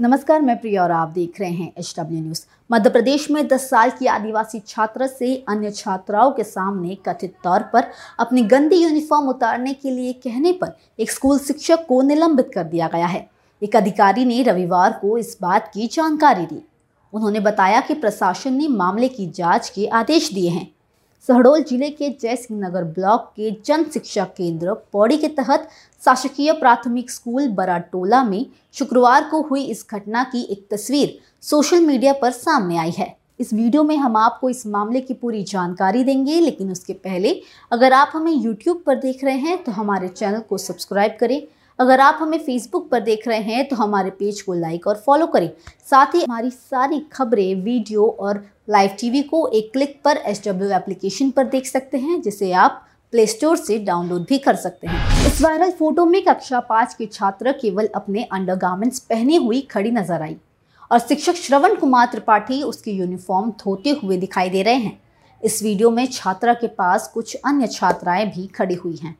नमस्कार, मैं प्रिया और आप देख रहे हैं H W news Madhya Pradesh में 10 साल की आदिवासी छात्र से अन्य छात्राओं के सामने कथित तौर पर अपनी गंदी यूनिफॉर्म उतारने के लिए कहने पर एक स्कूल शिक्षक को निलंबित कर दिया गया है। एक अधिकारी ने रविवार को इस बात की जानकारी दी। उन्होंने बताया कि प्रशासन ने मामले की जाँच के आदेश दिए हैं। सहडोल ज़िले के जय सिंह नगर ब्लॉक के जन शिक्षा केंद्र पौड़ी के तहत शासकीय प्राथमिक स्कूल बराटोला में शुक्रवार को हुई इस घटना की एक तस्वीर सोशल मीडिया पर सामने आई है। इस वीडियो में हम आपको इस मामले की पूरी जानकारी देंगे, लेकिन उसके पहले अगर आप हमें यूट्यूब पर देख रहे हैं तो हमारे चैनल को सब्सक्राइब करें अगर आप हमें फेसबुक पर देख रहे हैं तो हमारे पेज को लाइक और फॉलो करें। साथ ही हमारी सारी खबरें वीडियो और लाइव टीवी को एक क्लिक पर एच डब्ल्यू एप्लीकेशन पर देख सकते हैं, जिसे आप प्ले स्टोर से डाउनलोड भी कर सकते हैं। इस वायरल फ़ोटो में कक्षा पाँच की छात्र केवल अपने अंडरगारमेंट्स पहने हुई खड़ी नज़र आई और शिक्षक श्रवण कुमार त्रिपाठी उसकी यूनिफॉर्म धोते हुए दिखाई दे रहे हैं। इस वीडियो में छात्रा के पास कुछ अन्य छात्राएँ भी खड़ी हुई हैं।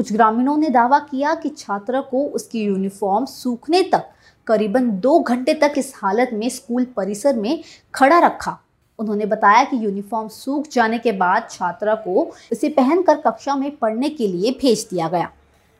कुछ ग्रामीणों ने दावा किया कि छात्र को उसकी यूनिफॉर्म सूखने तक, करीबन दो घंटे तक इस हालत में स्कूल परिसर में खड़ा रखा। उन्होंने बताया कि यूनिफॉर्म सूख जाने के बाद छात्रा को इसे पहनकर कक्षा में पढ़ने के लिए भेज दिया गया।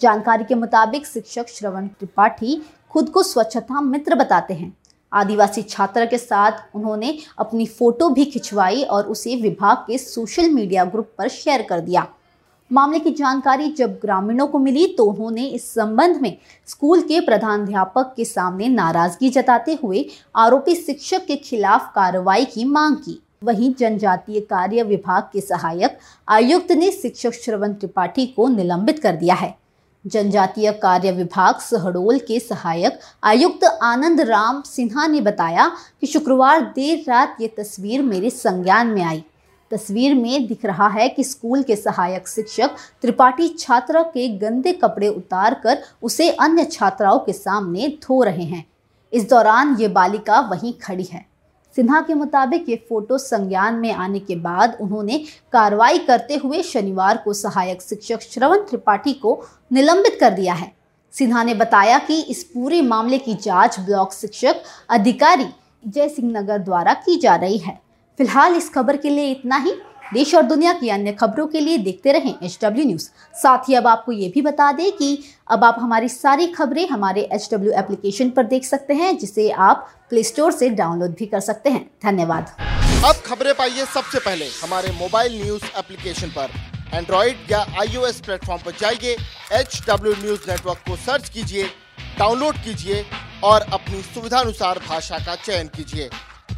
जानकारी के मुताबिक शिक्षक श्रवण त्रिपाठी खुद को स्वच्छता मित्र बताते हैं। आदिवासी छात्र के साथ उन्होंने अपनी फ़ोटो भी खिंचवाई और उसे विभाग के सोशल मीडिया ग्रुप पर शेयर कर दिया। मामले की जानकारी जब ग्रामीणों को मिली तो उन्होंने इस संबंध में स्कूल के प्रधानाध्यापक के सामने नाराज़गी जताते हुए आरोपी शिक्षक के खिलाफ कार्रवाई की मांग की। वहीं जनजातीय कार्य विभाग के सहायक आयुक्त ने शिक्षक श्रवण त्रिपाठी को निलंबित कर दिया है। जनजातीय कार्य विभाग सहडोल के सहायक आयुक्त आनंद राम सिन्हा ने बताया कि शुक्रवार देर रात ये तस्वीर मेरे संज्ञान में आई। तस्वीर में दिख रहा है कि स्कूल के सहायक शिक्षक त्रिपाठी छात्र के गंदे कपड़े उतार कर उसे अन्य छात्राओं के सामने धो रहे हैं। इस दौरान ये बालिका वहीं खड़ी है। सिन्हा के मुताबिक ये फ़ोटो संज्ञान में आने के बाद उन्होंने कार्रवाई करते हुए शनिवार को सहायक शिक्षक श्रवण त्रिपाठी को निलंबित कर दिया है। सिन्हा ने बताया कि इस पूरे मामले की जाँच ब्लॉक शिक्षक अधिकारी जय सिंह नगर द्वारा की जा रही है। फ़िलहाल इस खबर के लिए इतना ही। देश और दुनिया की अन्य खबरों के लिए देखते रहें एच डब्ल्यू न्यूज़ साथ ही अब आपको ये भी बता दें कि अब आप हमारी सारी खबरें हमारे एच डब्ल्यू एप्लीकेशन पर देख सकते हैं, जिसे आप प्ले स्टोर से डाउनलोड भी कर सकते हैं। धन्यवाद। अब खबरें पाइए सबसे पहले हमारे मोबाइल न्यूज़ एप्लीकेशन पर। एंड्रॉइड या आईओएस प्लेटफॉर्म पर जाइए एच डब्ल्यू न्यूज़ नेटवर्क को सर्च कीजिए डाउनलोड कीजिए और अपनी सुविधानुसार भाषा का चयन कीजिए।